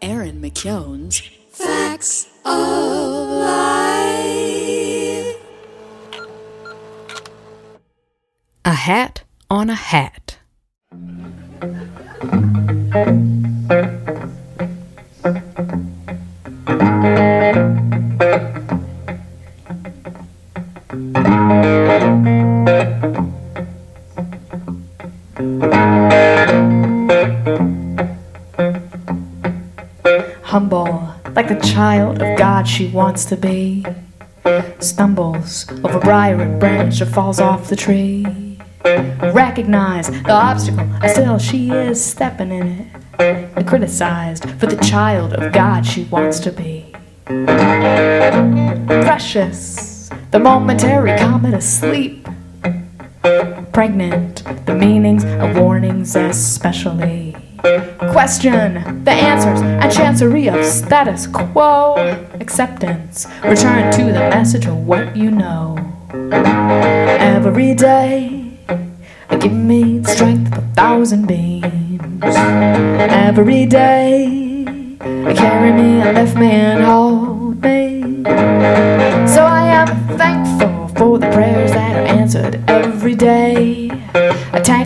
Erin McKeown's Fax of Life. A hat on a hat. Child of God she wants to be. Stumbles over briar and branch or falls off the tree. Recognize the obstacle, still she is stepping in it. Criticized for the child of God she wants to be. Precious, the momentary comet asleep. Pregnant, the meanings of warnings especially. Question the answers and chancery of status quo. Acceptance, return to the message of what you know. Every day, give me the strength of a thousand beams. Every day, carry me and lift me and hold me. So I am thankful for the prayers that are answered every day. Tank full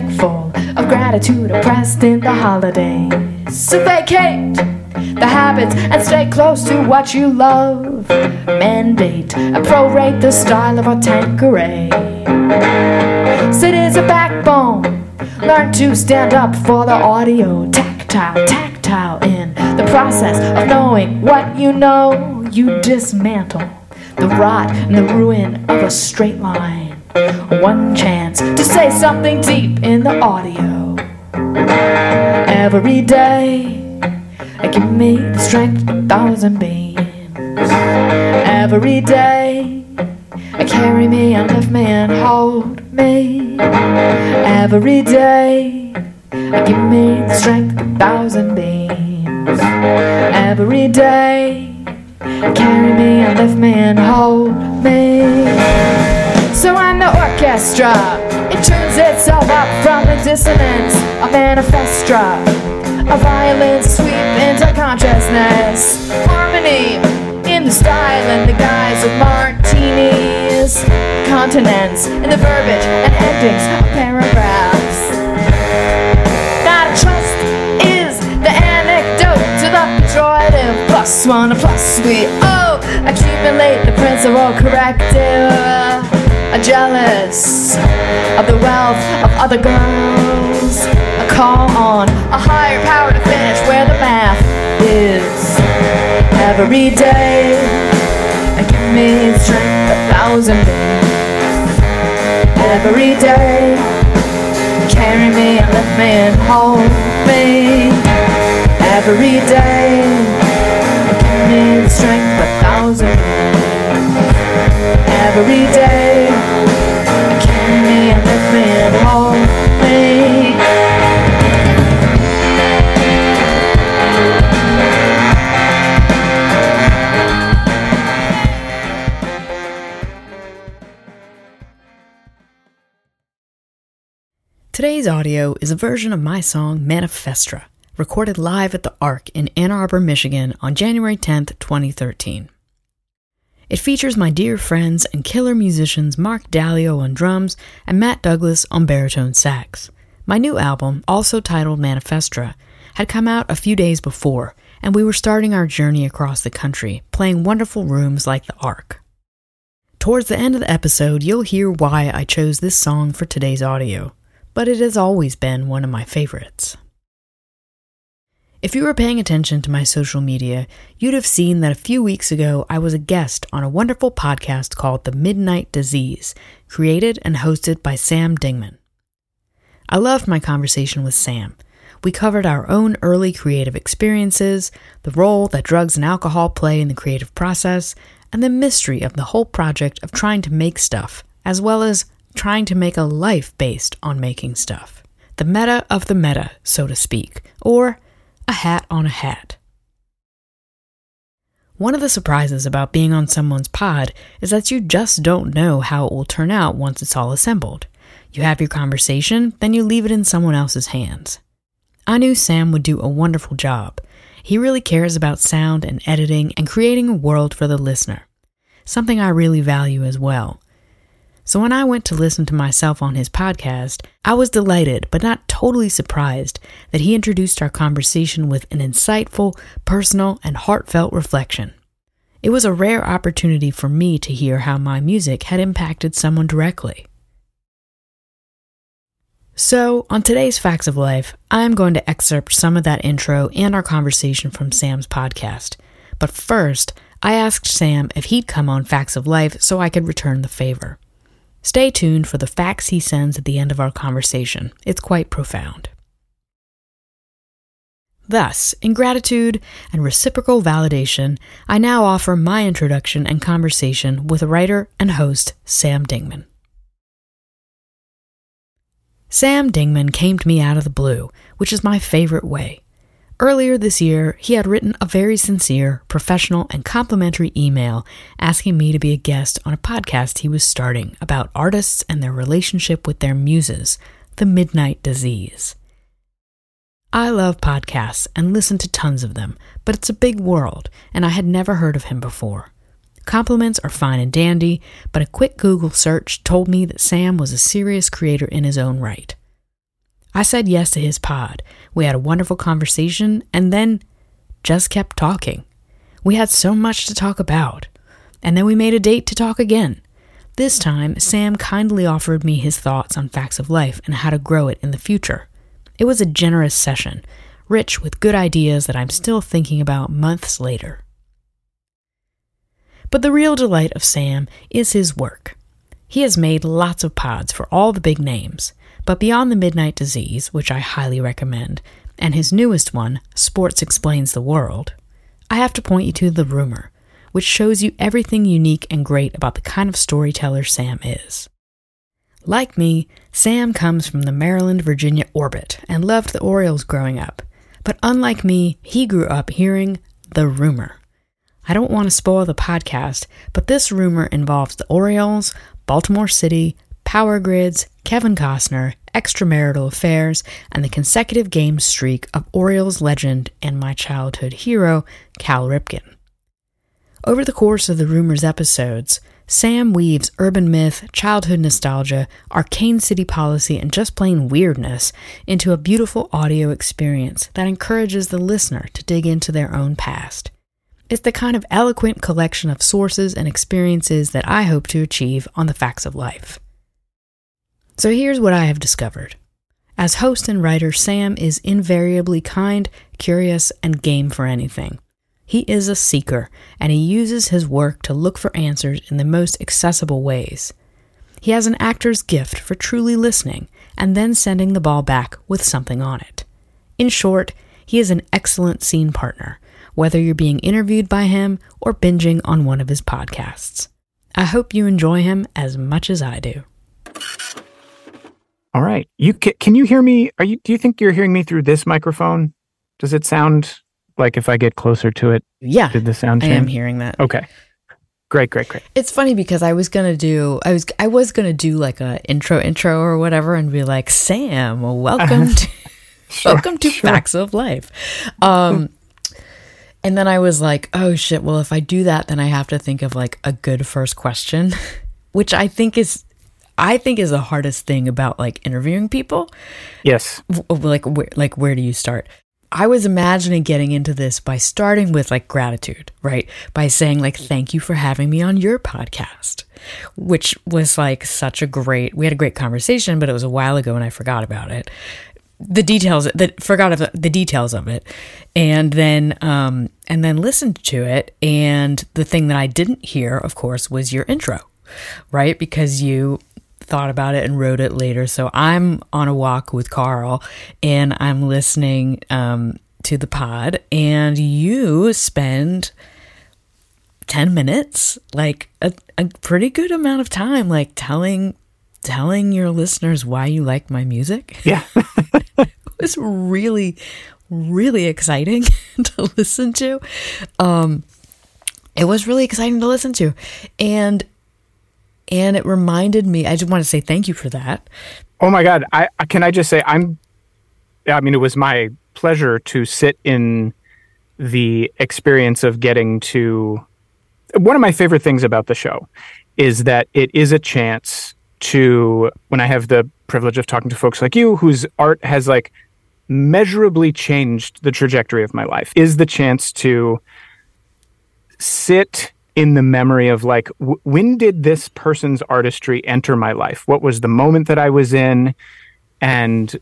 of depressed in the holidays. So vacate the habits and stay close to what you love. Mandate and prorate the style of our Tanqueray. Sit is a backbone. Learn to stand up for the audio. Tactile, tactile in the process of knowing what you know. You dismantle the rot and the ruin of a straight line. One chance to say something deep in the audio. Every day, I give me the strength of a thousand beams. Every day, I carry me and lift me and hold me. Every day, give me the strength of a thousand beams. Every day, carry me and lift me and hold me. So when the orchestra it turns itself up from the dissonance, a manifestra, a violent sweep into consciousness, harmony in the style and the guise of martinis, continents in the verbiage and endings of paragraphs. That trust is the anecdote to the pejorative plus one plus we oh accumulate the principal corrective. A jealous of the wealth of other girls. A call on a higher power to finish where the math is. Every day, give me strength a thousand days. Every day, carry me and lift me and hold me. Every day, give me strength a thousand days. Every day, Today's audio is a version of my song Manifestra, recorded live at the Ark in Ann Arbor, Michigan on January 10th, 2013. It features my dear friends and killer musicians Mark Dallio on drums and Matt Douglas on baritone sax. My new album, also titled Manifestra, had come out a few days before, and we were starting our journey across the country, playing wonderful rooms like the Ark. Towards the end of the episode, you'll hear why I chose this song for today's audio, but it has always been one of my favorites. If you were paying attention to my social media, you'd have seen that a few weeks ago I was a guest on a wonderful podcast called The Midnight Disease, created and hosted by Sam Dingman. I loved my conversation with Sam. We covered our own early creative experiences, the role that drugs and alcohol play in the creative process, and the mystery of the whole project of trying to make stuff, as well as trying to make a life based on making stuff. The meta of the meta, so to speak, or a hat on a hat. One of the surprises about being on someone's pod is that you just don't know how it will turn out once it's all assembled. You have your conversation, then you leave it in someone else's hands. I knew Sam would do a wonderful job. He really cares about sound and editing and creating a world for the listener, something I really value as well. So when I went to listen to myself on his podcast, I was delighted but not totally surprised that he introduced our conversation with an insightful, personal, and heartfelt reflection. It was a rare opportunity for me to hear how my music had impacted someone directly. So, on today's Fax of Life, I'm going to excerpt some of that intro and our conversation from Sam's podcast. But first, I asked Sam if he'd come on Fax of Life so I could return the favor. Stay tuned for the fax he sends at the end of our conversation. It's quite profound. Thus, in gratitude and reciprocal validation, I now offer my introduction and conversation with writer and host Sam Dingman. Sam Dingman came to me out of the blue, which is my favorite way. Earlier this year, he had written a very sincere, professional, and complimentary email asking me to be a guest on a podcast he was starting about artists and their relationship with their muses, The Midnight Disease. I love podcasts and listen to tons of them, but it's a big world, and I had never heard of him before. Compliments are fine and dandy, but a quick Google search told me that Sam was a serious creator in his own right. I said yes to his pod. We had a wonderful conversation and then just kept talking. We had so much to talk about. And then we made a date to talk again. This time, Sam kindly offered me his thoughts on fax of life and how to grow it in the future. It was a generous session, rich with good ideas that I'm still thinking about months later. But the real delight of Sam is his work. He has made lots of pods for all the big names, but beyond the Midnight Disease, which I highly recommend, and his newest one, Sports Explains the World, I have to point you to The Rumor, which shows you everything unique and great about the kind of storyteller Sam is. Like me, Sam comes from the Maryland Virginia orbit and loved the Orioles growing up. But unlike me, he grew up hearing The Rumor. I don't want to spoil the podcast, but this rumor involves the Orioles, Baltimore City, power grids, Kevin Costner, extramarital affairs, and the consecutive game streak of Orioles legend and my childhood hero, Cal Ripken. Over the course of the Rumors episodes, Sam weaves urban myth, childhood nostalgia, arcane city policy, and just plain weirdness into a beautiful audio experience that encourages the listener to dig into their own past. It's the kind of eloquent collection of sources and experiences that I hope to achieve on the Fax of Life. So here's what I have discovered. As host and writer, Sam is invariably kind, curious, and game for anything. He is a seeker, and he uses his work to look for answers in the most accessible ways. He has an actor's gift for truly listening and then sending the ball back with something on it. In short, he is an excellent scene partner, whether you're being interviewed by him or binging on one of his podcasts. I hope you enjoy him as much as I do. All right. You can, can you hear me? Are you do you think you're hearing me through this microphone? Does it sound like if I get closer to it? Yeah. Did the sound change? I am hearing that. Okay. Great, great, great. It's funny because I was gonna do I was I was gonna do like a intro intro or whatever and be like Sam, welcome to Sure, welcome to sure. Fax of Life. Um and then I was like, oh shit, well if I do that then I have to think of like a good first question, which I think is I think is the hardest thing about like interviewing people. Yes. Like where, like where do you start? I was imagining getting into this by starting with like gratitude right? By saying like thank you for having me on your podcast which was like such a great we had a great conversation but it was a while ago and i forgot about it. The details that forgot of the, the details of it. And then um and then listened to it. And the thing that i didn't hear of course was your intro right? Because you thought about it and wrote it later. So I'm on a walk with Carl and I'm listening um, to the pod, and you spend 10 minutes, like a, a pretty good amount of time, like telling telling your listeners why you like my music. Yeah. it was really really exciting to listen to um it was really exciting to listen to and and it reminded me. I just want to say thank you for that. Oh my God! I can I just say I'm. I mean, it was my pleasure to sit in the experience of getting to. One of my favorite things about the show is that it is a chance to when I have the privilege of talking to folks like you whose art has like measurably changed the trajectory of my life is the chance to sit in the memory of like w- when did this person's artistry enter my life? What was the moment that i was in? And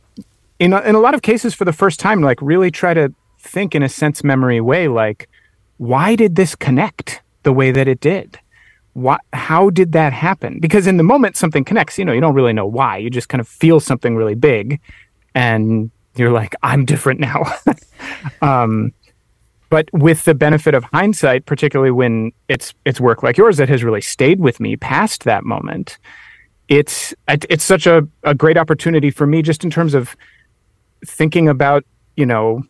in a, in a lot of cases for the first time like really try to think in a sense memory way like why did this connect the way that it did? What how did that happen? Because in the moment something connects you know you don't really know why you just kind of feel something really big and you're like i'm different now. Um, but with the benefit of hindsight particularly when it's it's work like yours that has really stayed with me past that moment it's it's such a, a great opportunity for me just in terms of thinking about you know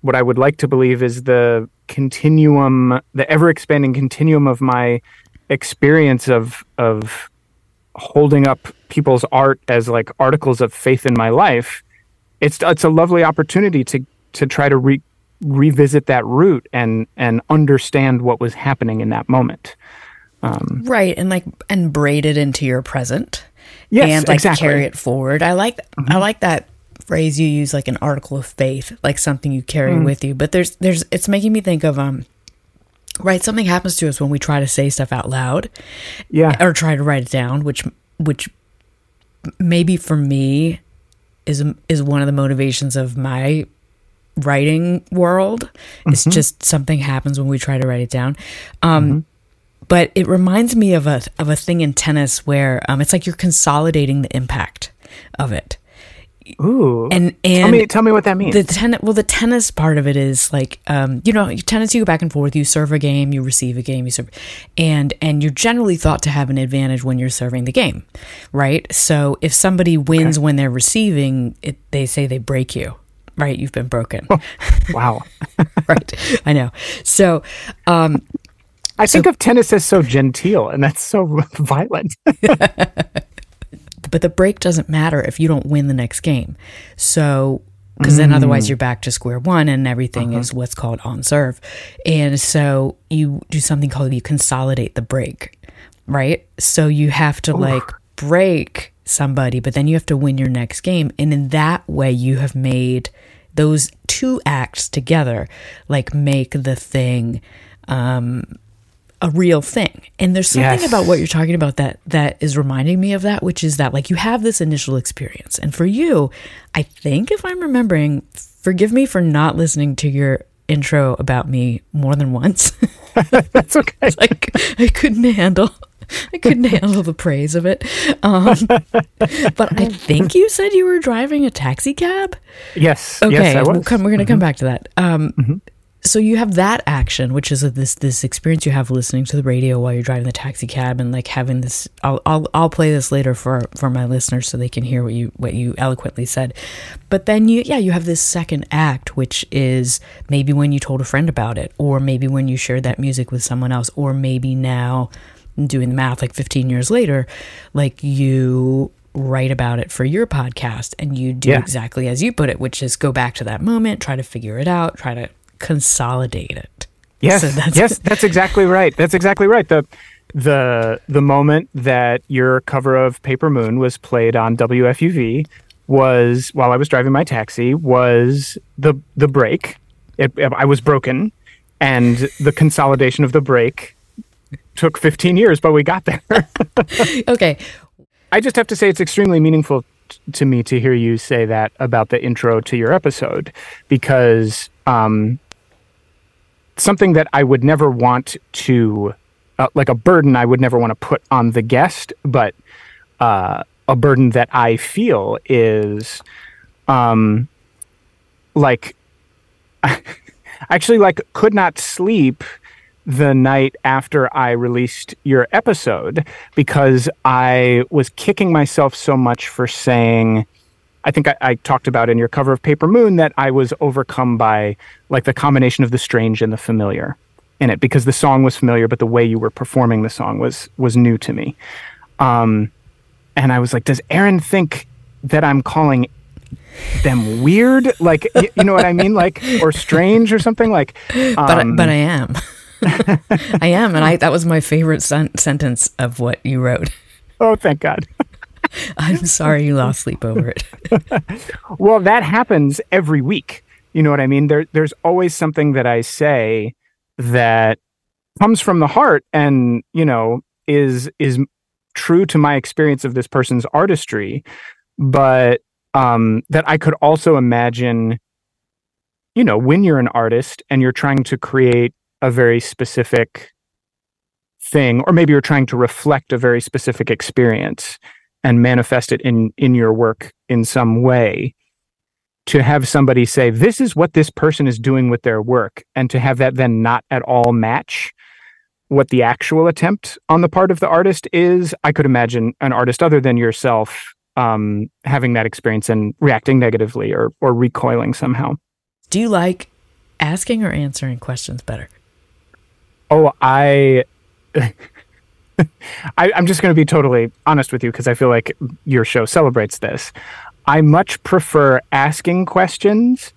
what i would like to believe is the continuum the ever expanding continuum of my experience of of holding up people's art as like articles of faith in my life. It's it's a lovely opportunity to to try to re, revisit that root and and understand what was happening in that moment um, right and like and braid it into your present yes, and like exactly. carry it forward i like mm-hmm. i like that phrase you use like an article of faith like something you carry mm. with you but there's there's it's making me think of um right something happens to us when we try to say stuff out loud yeah or try to write it down which which maybe for me is is one of the motivations of my writing world mm-hmm. it's just something happens when we try to write it down um, mm-hmm. but it reminds me of a of a thing in tennis where um, it's like you're consolidating the impact of it Ooh. And and tell me tell me what that means. The tennis well the tennis part of it is like um you know tennis you go back and forth you serve a game you receive a game you serve and and you're generally thought to have an advantage when you're serving the game right so if somebody wins okay. when they're receiving it they say they break you right you've been broken oh, wow right I know so um I so, think of tennis as so genteel and that's so violent but the break doesn't matter if you don't win the next game. So because mm. then otherwise you're back to square one and everything uh-huh. is what's called on serve. And so you do something called you consolidate the break, right? So you have to Ooh. like break somebody, but then you have to win your next game. And in that way, you have made those two acts together, like make the thing um, a real thing. And there's something yes. about what you're talking about that that is reminding me of that, which is that like you have this initial experience. And for you, I think if I'm remembering, forgive me for not listening to your intro about me more than once. That's okay. like I couldn't handle I couldn't handle the praise of it. Um, but I think you said you were driving a taxi cab. Yes. Okay. Yes, we'll come, we're going to mm-hmm. come back to that. Um, mm-hmm so you have that action which is a, this this experience you have listening to the radio while you're driving the taxi cab and like having this I'll, I'll I'll play this later for for my listeners so they can hear what you what you eloquently said but then you yeah you have this second act which is maybe when you told a friend about it or maybe when you shared that music with someone else or maybe now doing the math like 15 years later like you write about it for your podcast and you do yeah. exactly as you put it which is go back to that moment try to figure it out try to consolidate it. Yes, so that's yes, that's exactly right. That's exactly right. The the the moment that your cover of Paper Moon was played on WFUV was while I was driving my taxi was the the break. It, I was broken, and the consolidation of the break took 15 years, but we got there. okay. I just have to say it's extremely meaningful t- to me to hear you say that about the intro to your episode because um, something that I would never want to, uh, like a burden I would never want to put on the guest, but uh, a burden that I feel is um, like, actually, like, could not sleep the night after I released your episode because I was kicking myself so much for saying, I think I, I, talked about in your cover of Paper Moon that I was overcome by like the combination of the strange and the familiar in it because the song was familiar, but the way you were performing the song was was new to me. Um, and I was like, does Erin think that I'm calling them weird? Like, y- you know what I mean? Like, or strange or something? Like, but I- um, but I am. I am, and I that was my favorite sen- sentence of what you wrote. oh, thank God. I'm sorry you lost sleep over it. Well, that happens every week. You know what I mean? There, there's always something that I say that comes from the heart, and you know, is is true to my experience of this person's artistry, but um, that I could also imagine. You know, when you're an artist and you're trying to create a very specific thing, or maybe you're trying to reflect a very specific experience and manifest it in in your work in some way to have somebody say this is what this person is doing with their work and to have that then not at all match what the actual attempt on the part of the artist is i could imagine an artist other than yourself um, having that experience and reacting negatively or or recoiling somehow Do you like asking or answering questions better? Oh i I, I'm just going to be totally honest with you because I feel like your show celebrates this. I much prefer asking questions,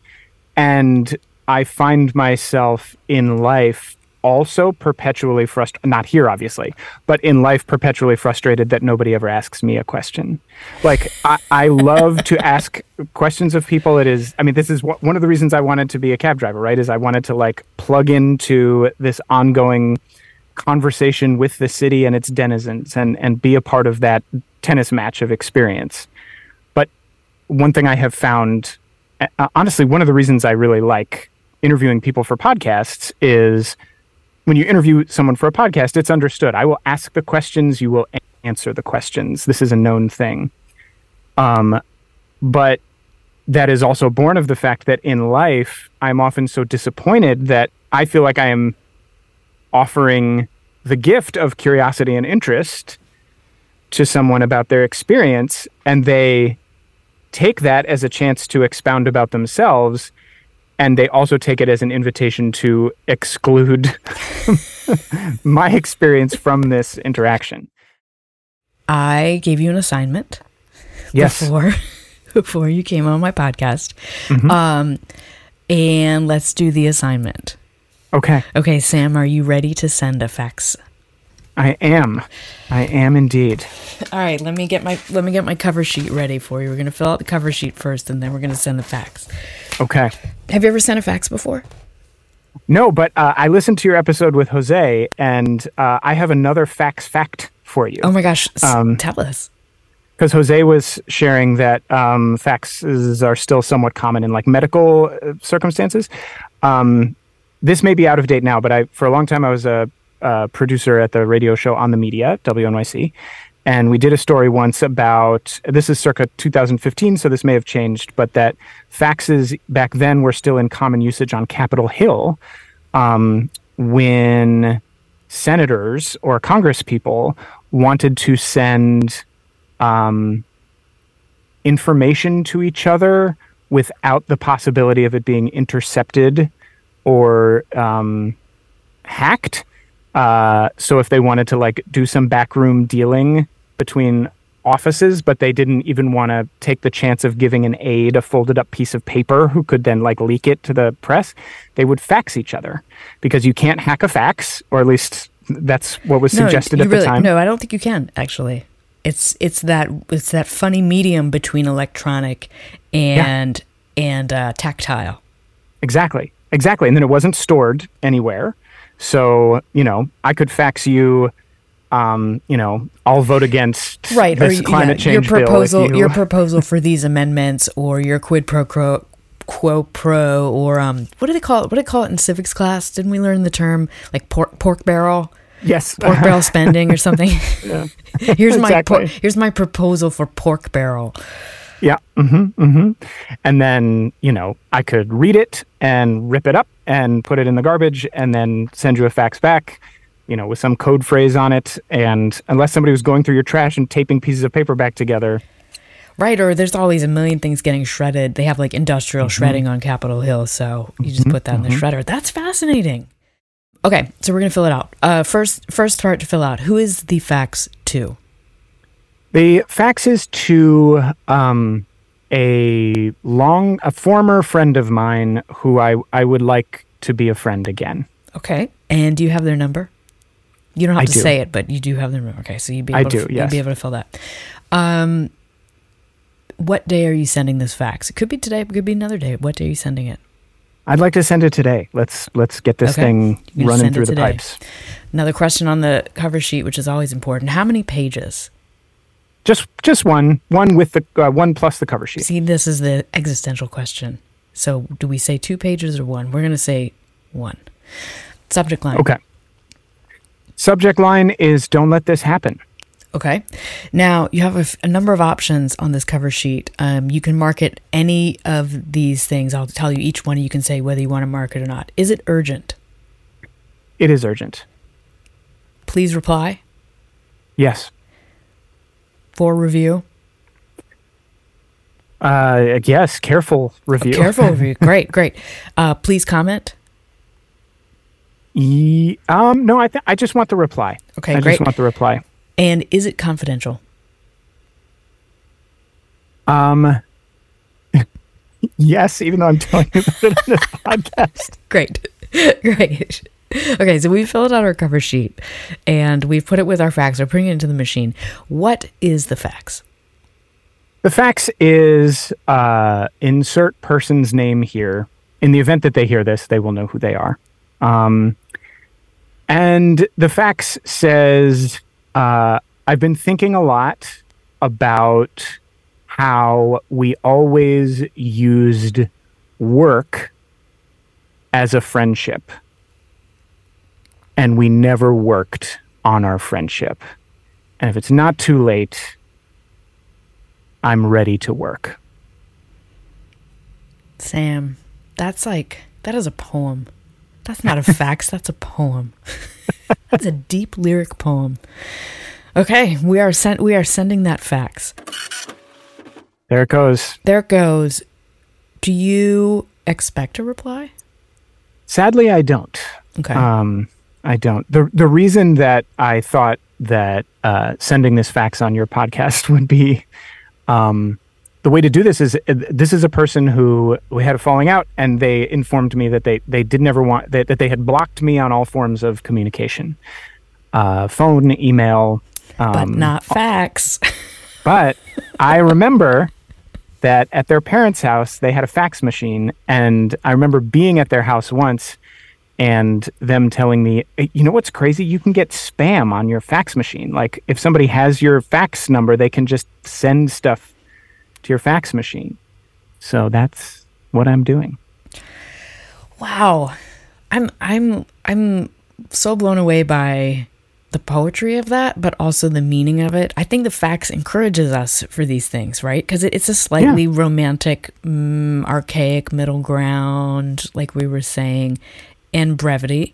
and I find myself in life also perpetually frustrated. Not here, obviously, but in life perpetually frustrated that nobody ever asks me a question. Like I, I love to ask questions of people. It is, I mean, this is wh- one of the reasons I wanted to be a cab driver. Right? Is I wanted to like plug into this ongoing conversation with the city and its denizens and and be a part of that tennis match of experience. But one thing I have found uh, honestly one of the reasons I really like interviewing people for podcasts is when you interview someone for a podcast it's understood. I will ask the questions, you will answer the questions. This is a known thing. Um but that is also born of the fact that in life I'm often so disappointed that I feel like I am offering the gift of curiosity and interest to someone about their experience and they take that as a chance to expound about themselves and they also take it as an invitation to exclude my experience from this interaction I gave you an assignment yes before before you came on my podcast. Mhm. Um, and let's do the assignment. okay Okay, Sam, are you ready to send a fax? i am i am indeed All right, let me get my let me get my cover sheet ready for you. We're gonna fill out the cover sheet first, and then we're gonna send the fax. Okay Have you ever sent a fax before? no but uh, i listened to your episode with jose and uh, i have another fax fact for you Oh my gosh, Um, tell us. because Jose was sharing that um, faxes are still somewhat common in like medical uh, circumstances. Um, this may be out of date now, but I for a long time I was a, uh producer at the radio show on the media WNYC, and we did a story once about this is circa 2015, so this may have changed, but that faxes back then were still in common usage on Capitol Hill um, when senators or Congress people wanted to send um, information to each other without the possibility of it being intercepted or um, hacked. Uh, so if they wanted to like do some backroom dealing between offices, but they didn't even want to take the chance of giving an aide a folded up piece of paper who could then like leak it to the press, they would fax each other because you can't hack a fax, or at least that's what was suggested you at really, the time. No, I don't think you can actually. It's it's that it's that funny medium between electronic and and uh, tactile. Exactly. Exactly. And then it wasn't stored anywhere. So, you know, I could fax you um, you know, I'll vote against right this or climate yeah, your change bill. proposal you- your proposal for these amendments or your quid pro quo quo pro or um what do they call it what do they call it in civics class didn't we learn the term like pork pork barrel yes. pork barrel spending or something here's my por- here's my proposal for pork barrel Yeah. Mm-hmm, mm-hmm. And then, you know, I could read it and rip it up and put it in the garbage and then send you a fax back, you know, with some code phrase on it. And unless somebody was going through your trash and taping pieces of paper back together, right or there's always a million things getting shredded they have like industrial Mm-hmm. shredding on capitol hill so you just put that in the shredder that's fascinating okay so we're gonna fill it out uh first first part to fill out who is the fax to The fax is to um, a long, a former friend of mine who I, I would like to be a friend again. Okay. And do you have their number? You don't have I to do. say it, but you do have the room. Okay, so you'd be I able do, to, yes. you'd be able to fill that. Um, what day are you sending this fax? It could be today, it could be another day. What day are you sending it? I'd like to send it today. Let's let's get this Okay. thing running through the pipes. Another question on the cover sheet, which is always important. How many pages? Just just one, one with the uh, one plus the cover sheet. See, this is the existential question. So, do we say two pages or one? We're going to say one. Subject line. Okay. Subject line is "Don't let this happen." Okay. Now, you have a, f- a number of options on this cover sheet. Um, you can market any of these things. I'll tell you each one. You can say whether you want to mark it or not. Is it urgent? It is urgent. Please reply Yes. for review. Uh, yes. Careful review. Careful review. Great, great. Uh, please comment. Ye- um. No. I th- I just want the reply. Okay, great. I great. just want the reply. And is it confidential? Um. yes. Even though I'm telling you about it on this podcast. Great. Great. Okay, so we filled out our cover sheet and we've put it with our fax. We're putting it into the machine. What is the fax? The fax is uh, insert person's name here. In the event that they hear this, they will know who they are. Um, and the fax says, uh, I've been thinking a lot about how we always used work as a friendship, and we never worked on our friendship. And if it's not too late, I'm ready to work. Sam, that's like, that is a poem. That's not a fax, that's a poem. that's a deep lyric poem. Okay, we are sent we are sending that fax. There it goes. There it goes. Do you expect a reply? Sadly, I don't. Okay. Um, I don't. the The reason that I thought that uh, sending this fax on your podcast would be um, the way to do this is uh, this is a person who we had a falling out, and they informed me that they they did never want that, that they had blocked me on all forms of communication, uh, phone, email, um, but not fax. But I remember that at their parents' house, they had a fax machine. And I remember being at their house once and them telling me, you know what's crazy? You can get spam on your fax machine. Like if somebody has your fax number, they can just send stuff to your fax machine. So that's what I'm doing. Wow. I'm I'm I'm so blown away by the poetry of that, but also the meaning of it. I think the fax encourages us for these things, right? Because it, it's a slightly romantic, mm, archaic middle ground, like we were saying, and brevity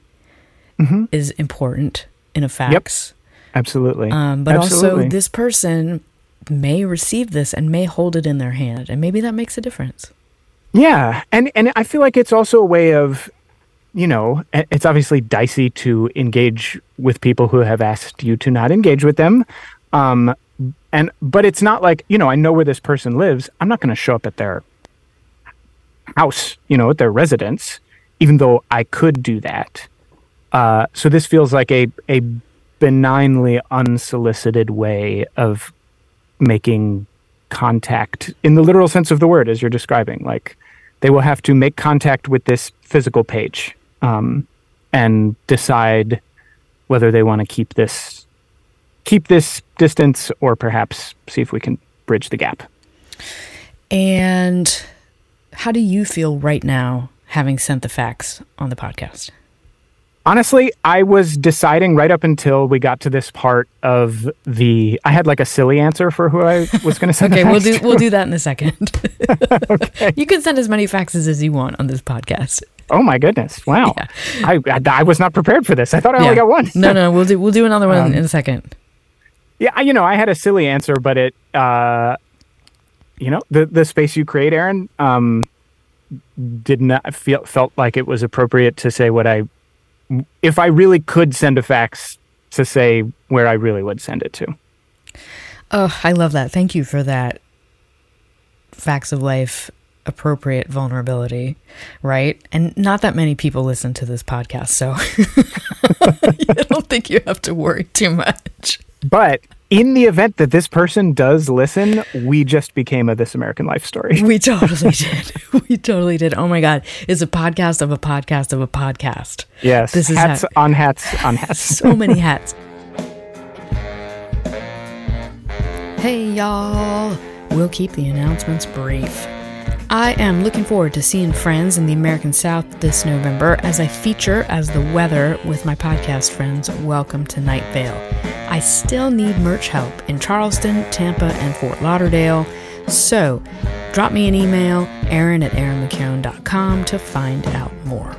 is important in a fax. Absolutely. Um, but Absolutely. also, this person may receive this and may hold it in their hand, and maybe that makes a difference. Yeah, and and I feel like it's also a way of, you know, it's obviously dicey to engage with people who have asked you to not engage with them, um, and but it's not like you know I know where this person lives. I'm not going to show up at their house, you know, at their residence, even though I could do that. Uh, so this feels like a a benignly unsolicited way of making contact in the literal sense of the word as you're describing like they will have to make contact with this physical page um, and decide whether they want to keep this keep this distance or perhaps see if we can bridge the gap And how do you feel right now having sent the fax on the podcast? Honestly i was deciding right up until we got to this part of the i had like a silly answer for who i was going to send Okay, we'll do to. we'll do that in a second. You can send as many faxes as you want on this podcast. oh my goodness wow I, I i was not prepared for this i thought i only got one No, no, we'll do we'll do another one Um, in a second. Yeah, I- you know, I had a silly answer, but it, uh, you know, the the space you create, Erin, um, did not feel felt like it was appropriate to say what I, if I really could send a fax, to say where I really would send it to. Oh, I love that. Thank you for that fax of life appropriate vulnerability, right? And not that many people listen to this podcast, so I don't think you have to worry too much. But in the event that this person does listen, we just became a This American Life story. We totally did. We totally did. Oh my God. It's a podcast of a podcast of a podcast. Yes. This is hats ha- on hats on hats. so many hats. Hey, y'all. We'll keep the announcements brief. I am looking forward to seeing friends in the American South this November as I feature as the weather with my podcast friends. Welcome to Night Vale. I still need merch help in Charleston, Tampa, and Fort Lauderdale. So drop me an email, erin at erinmckeown.com to find out more.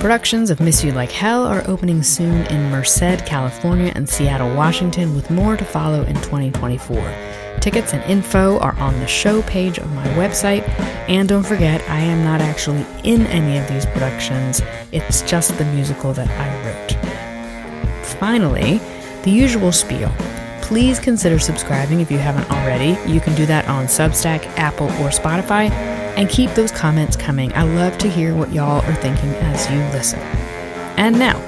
Productions of Miss You Like Hell are opening soon in Merced, California, and Seattle, Washington, with more to follow in 2024. Tickets and info are on the show page of my website. And don't forget, I am not actually in any of these productions, it's just the musical that I wrote. Finally, the usual spiel. Please consider subscribing if you haven't already. You can do that on Substack, Apple, or Spotify. And keep those comments coming. I love to hear what y'all are thinking as you listen. And now,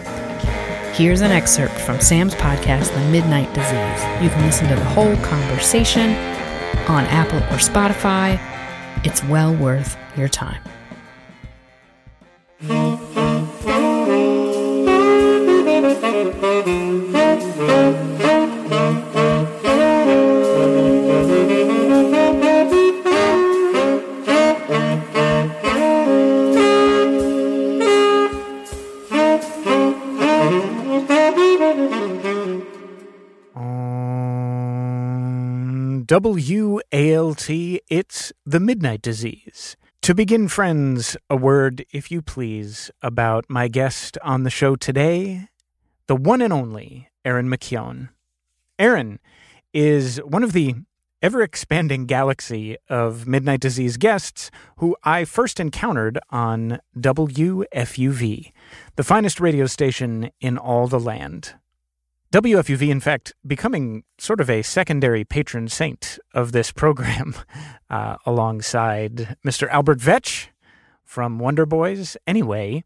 here's an excerpt from Sam's podcast, The Midnight Disease. You can listen to the whole conversation on Apple or Spotify. It's well worth your time. WALT, it's the Midnight Disease. To begin, friends, a word, if you please, about my guest on the show today, the one and only Erin McKeown. Erin is one of the ever expanding galaxy of Midnight Disease guests who I first encountered on WFUV, the finest radio station in all the land. WFUV, in fact, becoming sort of a secondary patron saint of this program, uh, alongside Mr. Albert Vetch from Wonder Boys. Anyway,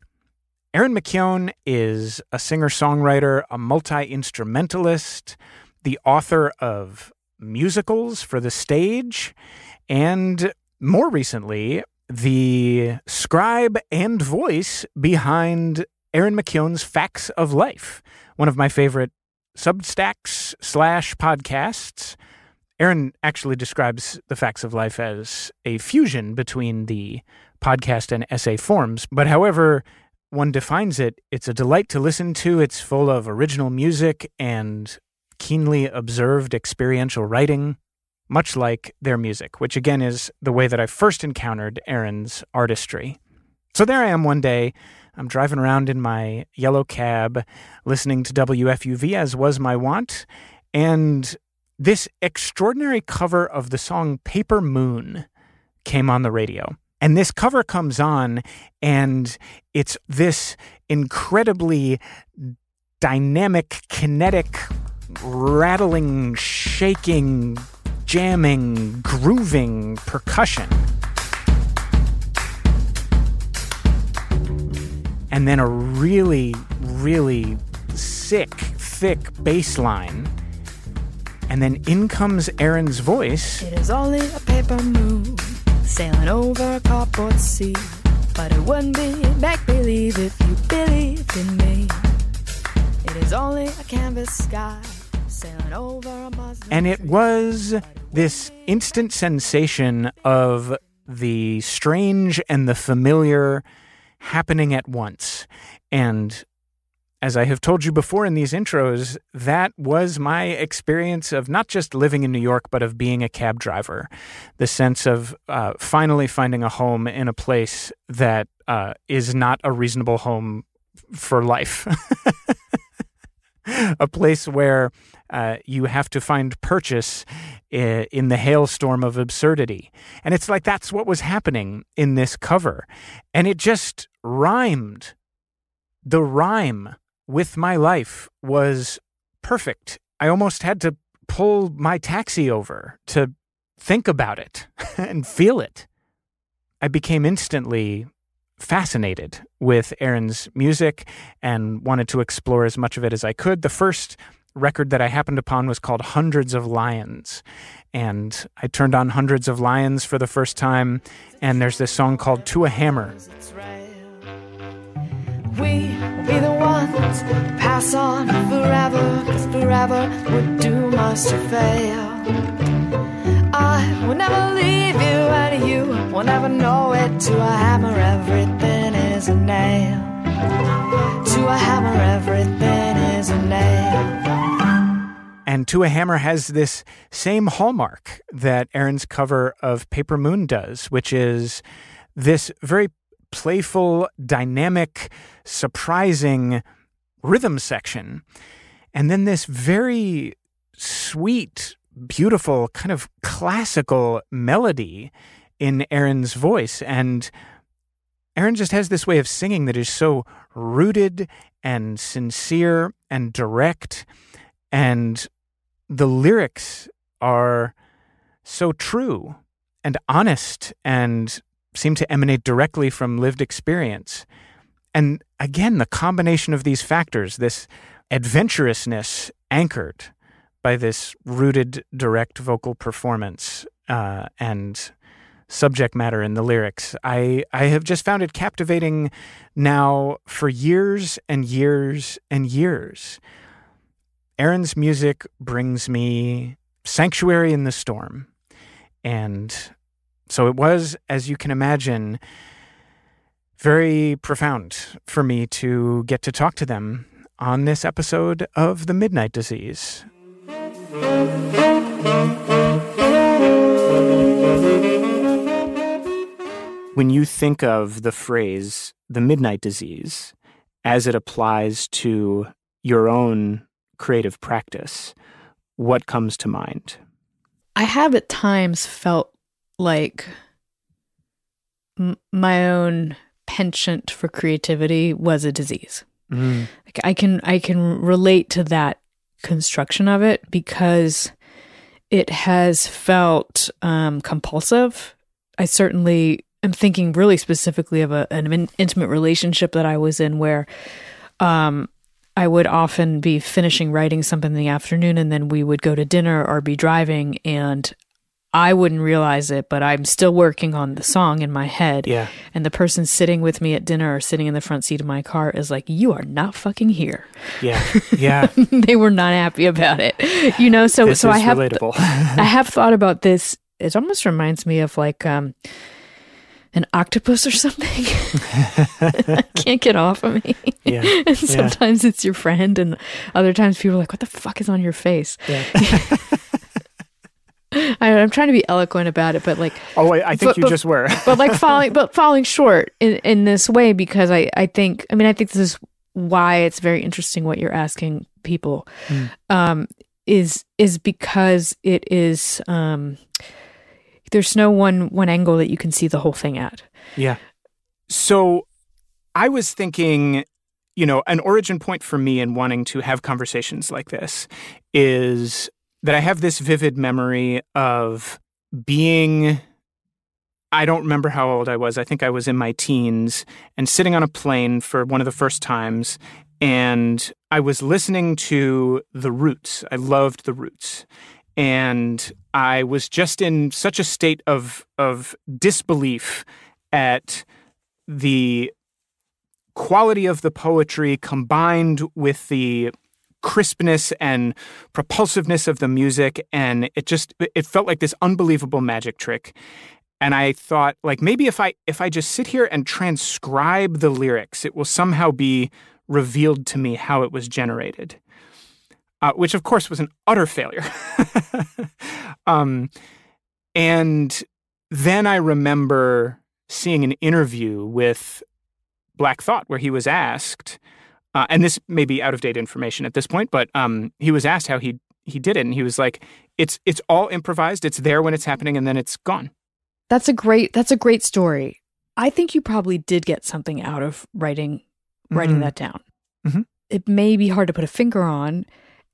Erin McKeown is a singer songwriter, a multi instrumentalist, the author of musicals for the stage, and more recently, the scribe and voice behind Erin McKeown's Fax of Life, one of my favorite Substacks slash podcasts. Erin actually describes the Fax of Life as a fusion between the podcast and essay forms, but however one defines it, it's a delight to listen to. It's full of original music and keenly observed experiential writing, much like their music, which again is the way that I first encountered Erin's artistry. So there I am one day. I'm driving around in my yellow cab, listening to WFUV as was my wont, and this extraordinary cover of the song Paper Moon came on the radio. And this cover comes on, and it's this incredibly dynamic, kinetic, rattling, shaking, jamming, grooving percussion. And then a really, really sick, thick bass line. And then in comes Erin's voice. It is only a paper moon sailing over a cardboard sea. But it wouldn't be make believe if you believed in me. It is only a canvas sky sailing over a muslin And it was this instant sensation of the strange and the familiar happening at once. And as I have told you before in these intros, that was my experience of not just living in New York, but of being a cab driver. The sense of uh, finally finding a home in a place that uh, is not a reasonable home for life. a place where uh, you have to find purchase in the hailstorm of absurdity. And it's like that's what was happening in this cover. And it just rhymed. The rhyme with my life was perfect I almost had to pull my taxi over to think about it and feel it. I became instantly fascinated with Erin's music and wanted to explore as much of it as I could. The first record that I happened upon was called Hundreds of Lions. And I turned on Hundreds of Lions for the first time, and there's this song called To a Hammer. We be the ones pass on forever, cause forever would doom us to fail. I will never leave you, and you will never know it. To a hammer, everything is a nail. To a hammer, everything is a nail. And To a Hammer has this same hallmark that Erin's cover of Paper Moon does, which is this very playful, dynamic, surprising rhythm section. And then this very sweet, beautiful, kind of classical melody in Erin's voice. And Erin just has this way of singing that is so rooted and sincere and direct. And the lyrics are so true and honest and seem to emanate directly from lived experience. And again, the combination of these factors, this adventurousness anchored by this rooted, direct vocal performance uh, and subject matter in the lyrics, I, I have just found it captivating now for years and years and years. Erin's music brings me sanctuary in the storm. And so it was, as you can imagine, very profound for me to get to talk to them on this episode of The Midnight Disease. When you think of the phrase the midnight disease as it applies to your own creative practice, what comes to mind? I have at times felt like m- my own penchant for creativity was a disease. Mm. Like I can I can relate to that construction of it because it has felt um, compulsive. I certainly am thinking really specifically of a, an intimate relationship that I was in where um, I would often be finishing writing something in the afternoon and then we would go to dinner or be driving and I wouldn't realize it, but I'm still working on the song in my head. Yeah. And the person sitting with me at dinner or sitting in the front seat of my car is like, You are not fucking here. Yeah. Yeah. they were not happy about it. You know, so this so I have relatable. I have thought about this. It almost reminds me of like um an octopus or something. I can't get off of me. yeah. And sometimes it's your friend, and other times people are like, "What the fuck is on your face?" Yeah. I, I'm trying to be eloquent about it, but like, Oh, I, I think But- you but- just were. but like falling, but falling short in in this way because I I think I mean I think this is why it's very interesting what you're asking people, Mm. um, is is because it is um, there's no one one angle that you can see the whole thing at. Yeah. So I was thinking, you know, an origin point for me in wanting to have conversations like this is that I have this vivid memory of being. I don't remember how old I was. I think I was in my teens and sitting on a plane for one of the first times. And I was listening to The Roots. I loved The Roots. And I was just in such a state of, of disbelief at the quality of the poetry combined with the crispness and propulsiveness of the music. And it just it felt like this unbelievable magic trick. And i thought like maybe if i if i just sit here and transcribe the lyrics it will somehow be revealed to me how it was generated uh, which of course was an utter failure um, and then i remember seeing an interview with Black Thought where he was asked, uh, and this may be out of date information at this point, but um, he was asked how he he did it, and he was like, "It's it's all improvised. It's there when it's happening, and then it's gone." That's a great that's a great story. I think you probably did get something out of writing writing Mhm. that down. Mhm. It may be hard to put a finger on,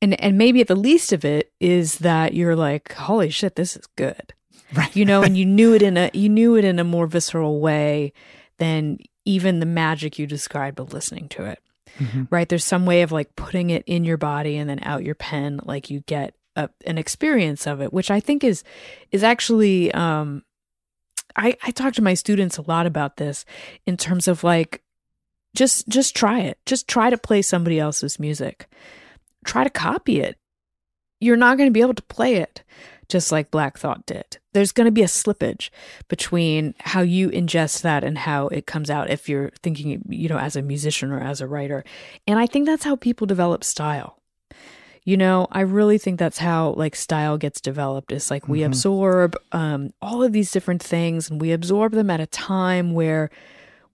and and maybe at the least of it is that you're like, holy shit, this is good. Right. You know, and you knew it in a you knew it in a more visceral way than even the magic you described of listening to it. Mhm. Right? There's some way of like putting it in your body and then out your pen, like you get a, an experience of it, which I think is is actually um I, I talk to my students a lot about this in terms of like just just try it. Just try to play somebody else's music. Try to copy it. You're not going to be able to play it just like Black Thought did. There's going to be a slippage between how you ingest that and how it comes out if you're thinking, you know, as a musician or as a writer. And I think that's how people develop style. You know, I really think that's how like style gets developed. It's like we Mhm. absorb um, all of these different things and we absorb them at a time where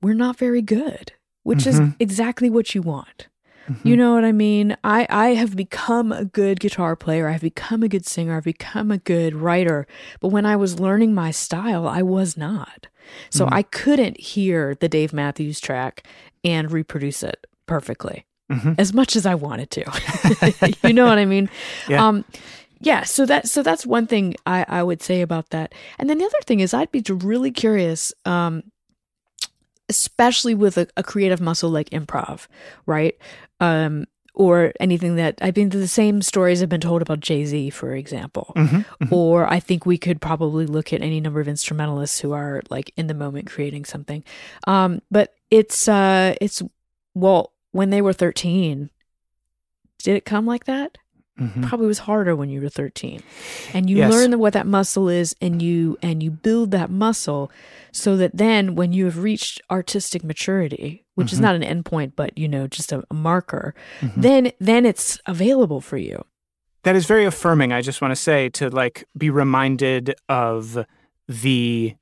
we're not very good, which is Mhm. exactly what you want. Mm-hmm. You know what I mean? I, I have become a good guitar player. I've become a good singer. I've become a good writer. But when I was learning my style, I was not. So Mhm. I couldn't hear the Dave Matthews track and reproduce it perfectly Mhm. as much as I wanted to. you know what I mean? Yeah. Um, yeah. So that so that's one thing I, I would say about that. And then the other thing is I'd be really curious, um, especially with a, a creative muscle like improv, right? Um, or anything that I mean, the same stories have been told about Jay Z, for example. Mhm. Mhm. Or I think we could probably look at any number of instrumentalists who are like in the moment creating something. Um, but it's uh, it's well, when they were thirteen, did it come like that? Mhm. Probably was harder when you were thirteen, and you Yes. learn what that muscle is, and you and you build that muscle, so that then when you have reached artistic maturity, which is Mhm. not an endpoint, but you know just a, a marker, Mhm. then then it's available for you. That is very affirming. I just want to say to like be reminded of the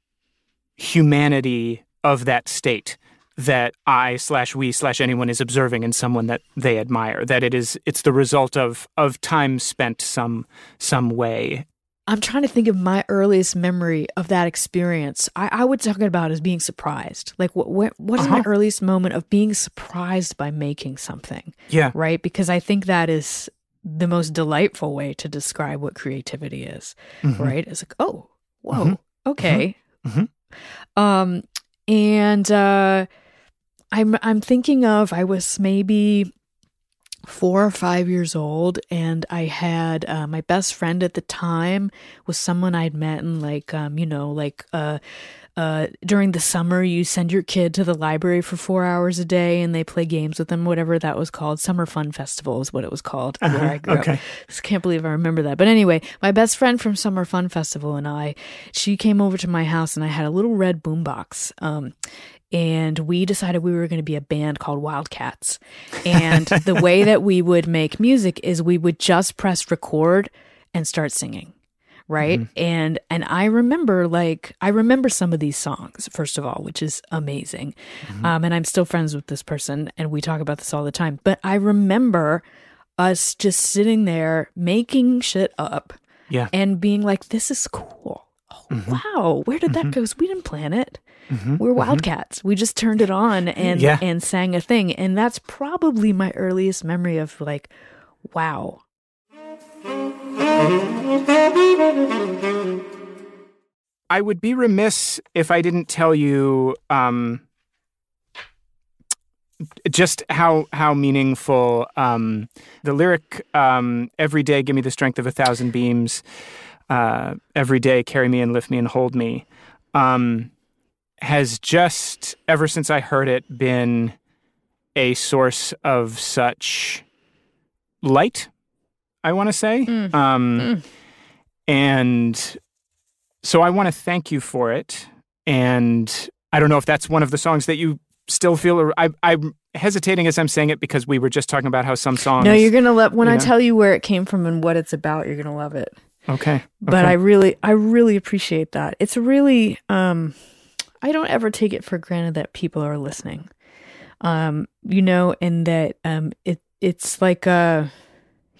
humanity of that state that I slash we slash anyone is observing in someone that they admire. That it is it's the result of of time spent some some way. I'm trying to think of my earliest memory of that experience. I, I would talk about as being surprised. Like, what what, what is my Uh-huh. earliest moment of being surprised by making something? Yeah. Right? Because I think that is the most delightful way to describe what creativity is. Mhm. Right? It's like, oh, whoa, Mhm. okay. Mhm. Um, and uh, I'm I'm thinking of I was maybe four or five years old and i had uh, my best friend at the time was someone i'd met in like um, you know like uh, uh, during the summer you send your kid to the library for four hours a day and they play games with them whatever that was called summer fun festival is what it was called where Uh-huh. i grew Okay. up just can't believe i remember that but anyway my best friend from summer fun festival and i she came over to my house and i had a little red boombox um, and we decided we were going to be a band called Wildcats. And the way that we would make music is we would just press record and start singing. Right. Mm-hmm. And and I remember like I remember some of these songs, first of all, which is amazing. Mm-hmm. Um, and I'm still friends with this person and we talk about this all the time. But I remember us just sitting there making shit up Yeah. and being like, this is cool. Oh, mm-hmm. wow. Where did that go? We didn't plan it. Mhm. We're wildcats. We just turned it on and Yeah. and sang a thing. And that's probably my earliest memory of like, wow. I would be remiss if I didn't tell you um, just how how meaningful um, the lyric um, "Every day, give me the strength of a thousand beams." Uh, every day, carry me and lift me and hold me. Um, has just ever since I heard it been a source of such light. I want to say, Mm. um, Mm. and so I want to thank you for it. And I don't know if that's one of the songs that you still feel. I, I'm hesitating as I'm saying it because we were just talking about how some songs. No, you're gonna love when I know? tell you where it came from and what it's about, you're gonna love it. okay. But okay. I really I really appreciate that. It's really um I don't ever take it for granted that people are listening. Um, you know, and that um it it's like uh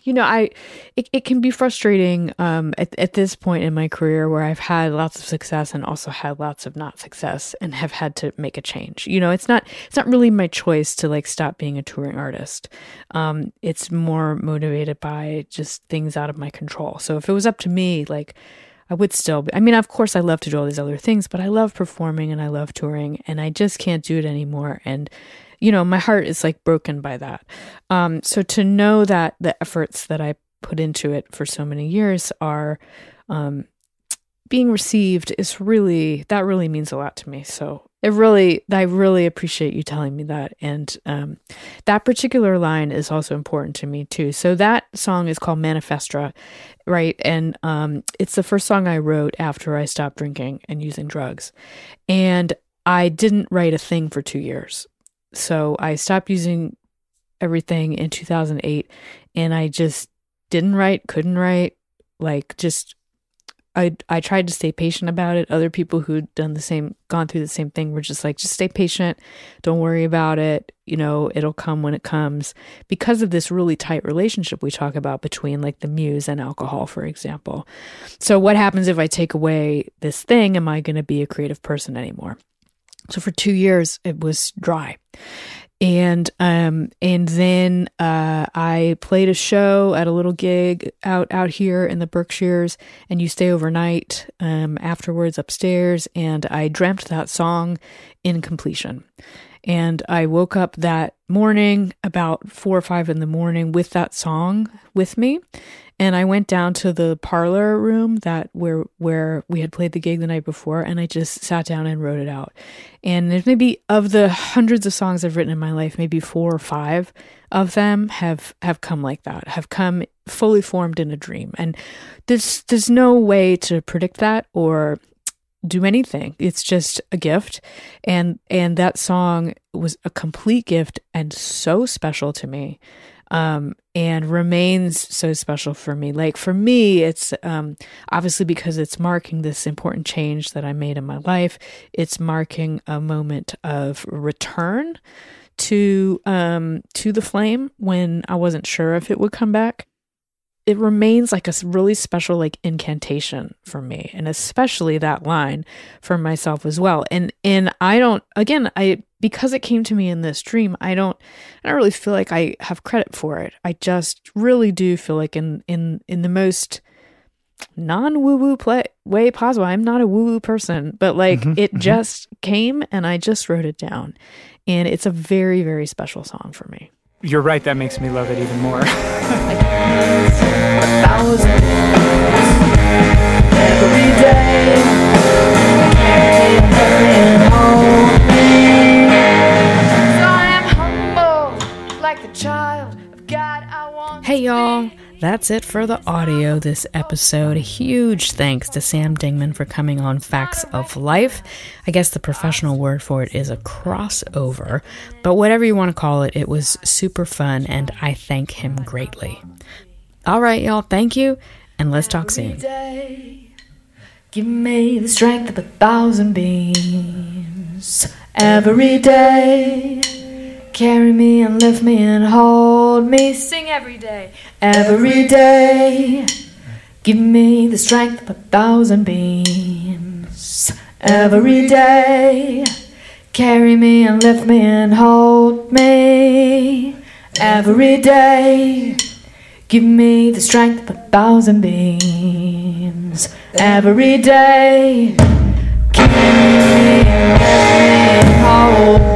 you know, I it, it can be frustrating um, at at this point in my career where I've had lots of success and also had lots of not success and have had to make a change. You know, it's not it's not really my choice to like stop being a touring artist. Um, it's more motivated by just things out of my control. So if it was up to me, like I would still be. I mean, of course, I love to do all these other things, but I love performing and I love touring, and I just can't do it anymore. And you know, my heart is like broken by that. Um, so to know that the efforts that I put into it for so many years are um, being received is really that really means a lot to me. So it really, I really appreciate you telling me that, and um, that particular line is also important to me too. So that song is called Manifestra, right? And um, it's the first song I wrote after I stopped drinking and using drugs, and I didn't write a thing for two years. So I stopped using everything in 2008 and I just didn't write, couldn't write, like just I I tried to stay patient about it. Other people who'd done the same gone through the same thing were just like just stay patient, don't worry about it, you know, it'll come when it comes because of this really tight relationship we talk about between like the muse and alcohol for example. So what happens if I take away this thing? Am I going to be a creative person anymore? So for two years, it was dry. And um and then uh, I played a show at a little gig out out here in the Berkshires, and you stay overnight um, afterwards upstairs. And I dreamt that song in completion, and I woke up that morning about four or five in the morning with that song with me, and I went down to the parlor room that where where we had played the gig the night before and I just sat down and wrote it out. And there's maybe of the hundreds of songs I've written in my life, maybe four or five of them have have come like that, have come fully formed in a dream. And there's there's no way to predict that or do anything. It's just a gift. And and that song was a complete gift and so special to me um, and remains so special for me. Like for me, it's um, obviously because it's marking this important change that I made in my life. It's marking a moment of return to um, to the flame when I wasn't sure if it would come back it remains like a really special like incantation for me and especially that line for myself as well and and i don't again i because it came to me in this dream i don't i don't really feel like i have credit for it i just really do feel like in in in the most non woo woo play way possible i'm not a woo woo person but like mm-hmm, it mm-hmm. just came and i just wrote it down and it's a very very special song for me you're right. That makes me love it even more. Hey y'all. That's it for the audio this episode. Huge thanks to Sam Dingman for coming on Fax of Life. I guess the professional word for it is a crossover, but whatever you want to call it, it was super fun and I thank him greatly. All right, y'all, thank you, and let's talk soon. Give me the strength of a thousand beams every day. Carry me and lift me and hold me. Sing every day, every day. Give me the strength of a thousand beams. Every day. Carry me and lift me and hold me. Every day. Give me the strength of a thousand beams. Every day. Carry me and lift me and hold.